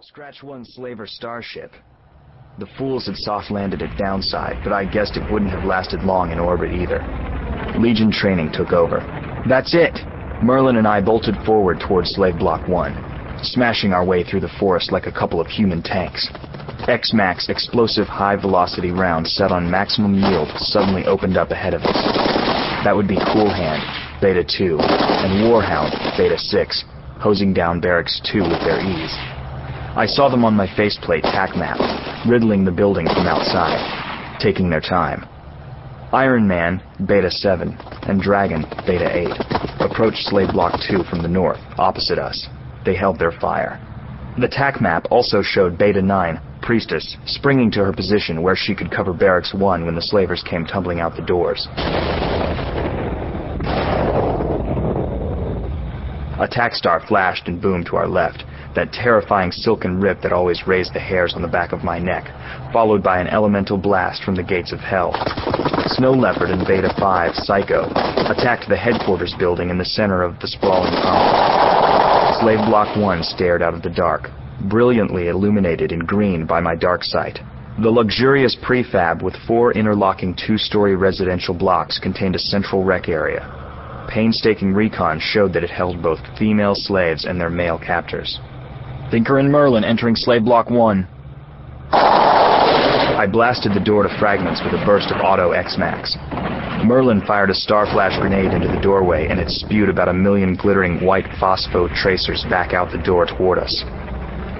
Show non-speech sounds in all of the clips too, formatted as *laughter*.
Scratch one slaver starship. The fools had soft landed at downside, but I guessed it wouldn't have lasted long in orbit either. Legion training took over. That's it! Merlin and I bolted forward towards Slave Block 1, smashing our way through the forest like a couple of human tanks. X-Max explosive high-velocity rounds set on maximum yield suddenly opened up ahead of us. That would be Cool Hand, Beta 2, and Warhound, Beta 6, hosing down Barracks 2 with their E's. I saw them on my faceplate tac map, riddling the building from outside, taking their time. Iron Man, Beta 7, and Dragon, Beta 8, approached Slave Block 2 from the north, opposite us. They held their fire. The tac map also showed Beta 9, Priestess, springing to her position where she could cover Barracks 1 when the slavers came tumbling out the doors. A tac star flashed and boomed to our left, that terrifying silken rip that always raised the hairs on the back of my neck, followed by an elemental blast from the gates of hell. Snow Leopard and Beta 5, Psycho, attacked the headquarters building in the center of the sprawling complex. Slave Block 1 stared out of the dark, brilliantly illuminated in green by my dark sight. The luxurious prefab with four interlocking two-story residential blocks contained a central rec area. Painstaking recon showed that it held both female slaves and their male captors. Thinker and Merlin entering slave block one. I blasted the door to fragments with a burst of auto X-Max. Merlin fired a star flash grenade into the doorway and it spewed about a million glittering white phospho tracers back out the door toward us.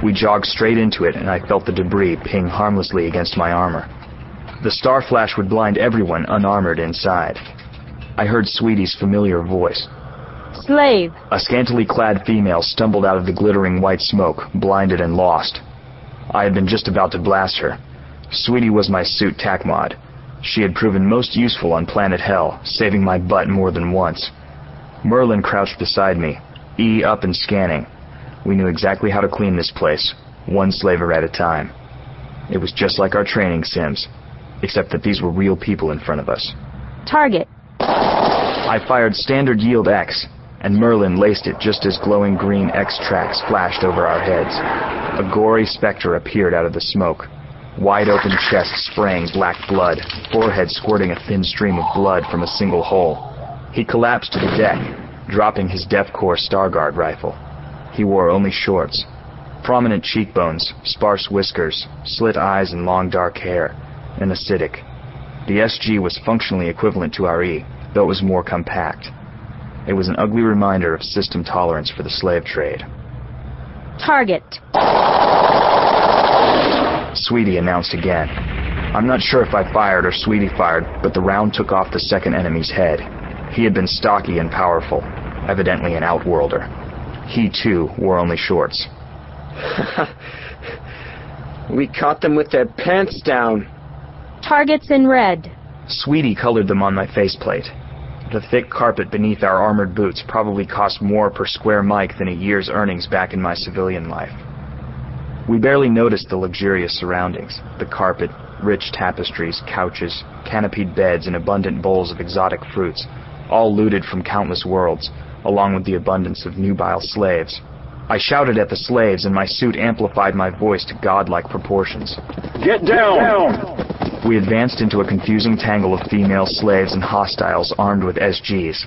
We jogged straight into it and I felt the debris ping harmlessly against my armor. The star flash would blind everyone unarmored inside. I heard Sweetie's familiar voice. Slave. A scantily clad female stumbled out of the glittering white smoke, blinded and lost. I had been just about to blast her. Sweetie was my suit tac mod. She had proven most useful on planet Hell, saving my butt more than once. Merlin crouched beside me, E up and scanning. We knew exactly how to clean this place, one slaver at a time. It was just like our training sims, except that these were real people in front of us. Target. I fired standard yield X, and Merlin laced it just as glowing green X tracks flashed over our heads. A gory specter appeared out of the smoke. Wide open chest spraying black blood, forehead squirting a thin stream of blood from a single hole. He collapsed to the deck, dropping his Deathcore Starguard rifle. He wore only shorts. Prominent cheekbones, sparse whiskers, slit eyes and long dark hair, An acidic. The SG was functionally equivalent to our E, though it was more compact. It was an ugly reminder of system tolerance for the slave trade. Target. Sweetie announced again. I'm not sure if I fired or Sweetie fired, but the round took off the second enemy's head. He had been stocky and powerful, evidently an outworlder. He, too, wore only shorts. *laughs* we caught them with their pants down. Targets in red. Sweetie colored them on my faceplate. The thick carpet beneath our armored boots probably cost more per square mic than a year's earnings back in my civilian life. We barely noticed the luxurious surroundings the carpet, rich tapestries, couches, canopied beds, and abundant bowls of exotic fruits, all looted from countless worlds, along with the abundance of nubile slaves. I shouted at the slaves, and my suit amplified my voice to godlike proportions. Get down! down. We advanced into a confusing tangle of female slaves and hostiles armed with SGs.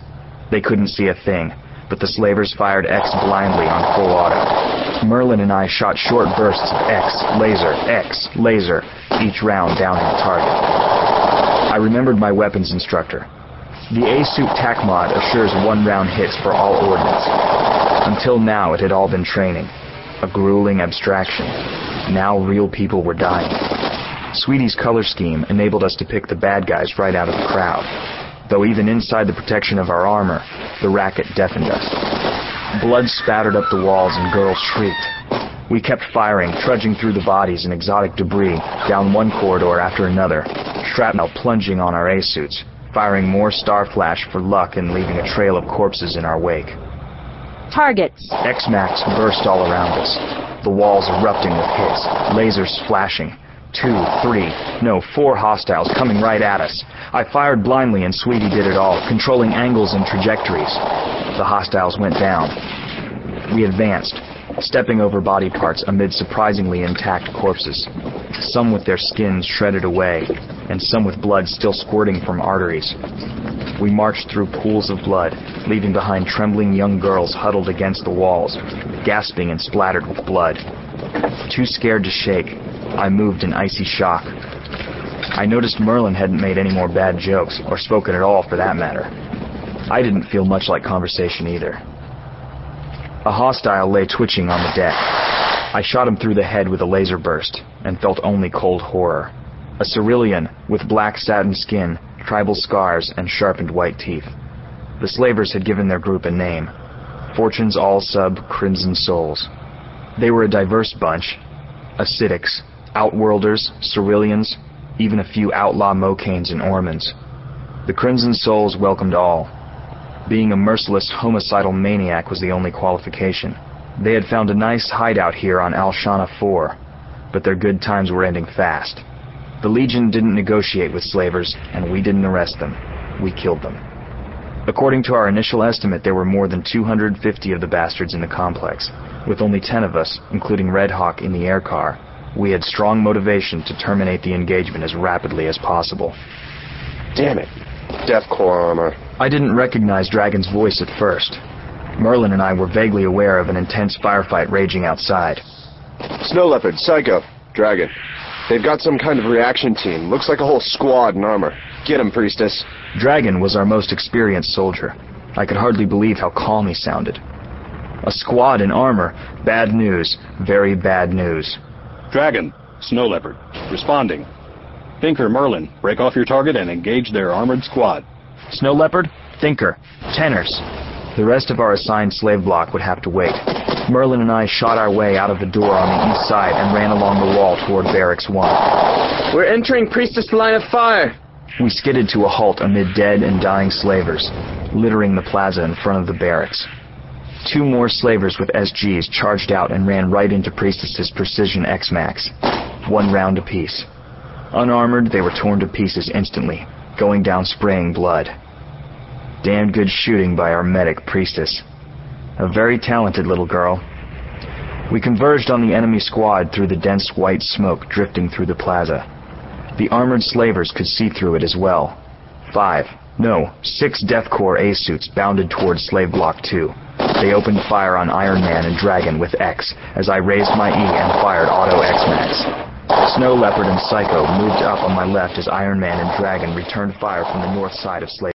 They couldn't see a thing, but the slavers fired X blindly on full auto. Merlin and I shot short bursts of X, laser, X, laser, each round downing the target. I remembered my weapons instructor. The A-suit tac mod assures one-round hits for all ordnance. Until now, it had all been training. A grueling abstraction. Now real people were dying. Sweetie's color scheme enabled us to pick the bad guys right out of the crowd, though even inside the protection of our armor, the racket deafened us. Blood spattered up the walls and girls shrieked. We kept firing, trudging through the bodies and exotic debris, down one corridor after another, shrapnel plunging on our A-suits, firing more star flash for luck and leaving a trail of corpses in our wake. Targets. X-Max burst all around us, the walls erupting with hits, lasers flashing, two, three, no, four hostiles coming right at us. I fired blindly and Sweetie did it all, controlling angles and trajectories. The hostiles went down. We advanced, stepping over body parts amid surprisingly intact corpses, some with their skins shredded away, and some with blood still squirting from arteries. We marched through pools of blood, leaving behind trembling young girls huddled against the walls, gasping and splattered with blood. Too scared to shake, I moved in icy shock. I noticed Merlin hadn't made any more bad jokes, or spoken at all for that matter. I didn't feel much like conversation either. A hostile lay twitching on the deck. I shot him through the head with a laser burst, and felt only cold horror. A cerulean with black satin skin, tribal scars, and sharpened white teeth. The slavers had given their group a name. Fortune's All Sub Crimson Souls. They were a diverse bunch. Acidics, Outworlders, Ceruleans, even a few outlaw Mocanes and Ormans. The Crimson Souls welcomed all. Being a merciless, homicidal maniac was the only qualification. They had found a nice hideout here on Alshana 4, but their good times were ending fast. The Legion didn't negotiate with slavers, and we didn't arrest them. We killed them. According to our initial estimate, there were more than 250 of the bastards in the complex. With only 10 of us, including Red Hawk in the air car, we had strong motivation to terminate the engagement as rapidly as possible. Damn it. Deathcore armor. I didn't recognize Dragon's voice at first. Merlin and I were vaguely aware of an intense firefight raging outside. Snow Leopard, Psycho, Dragon. They've got some kind of reaction team. Looks like a whole squad in armor. Get 'em, Priestess. Dragon was our most experienced soldier. I could hardly believe how calm he sounded. A squad in armor. Bad news. Very bad news. Dragon, Snow Leopard, responding. Thinker, Merlin, break off your target and engage their armored squad. Snow Leopard, Thinker, Tenors. The rest of our assigned slave block would have to wait. Merlin and I shot our way out of the door on the east side and ran along the wall toward Barracks 1. We're entering Priestess line of fire. We skidded to a halt amid dead and dying slavers, littering the plaza in front of the barracks. Two more slavers with SGs charged out and ran right into Priestess's Precision X-Max, one round apiece. Unarmored, they were torn to pieces instantly, going down spraying blood. Damn good shooting by our medic, Priestess. A very talented little girl. We converged on the enemy squad through the dense white smoke drifting through the plaza. The armored slavers could see through it as well. Five, no, six Deathcore A-suits bounded towards Slave Block 2. They opened fire on Iron Man and Dragon with X as I raised my E and fired Auto X-Max. Snow Leopard and Psycho moved up on my left as Iron Man and Dragon returned fire from the north side of Slave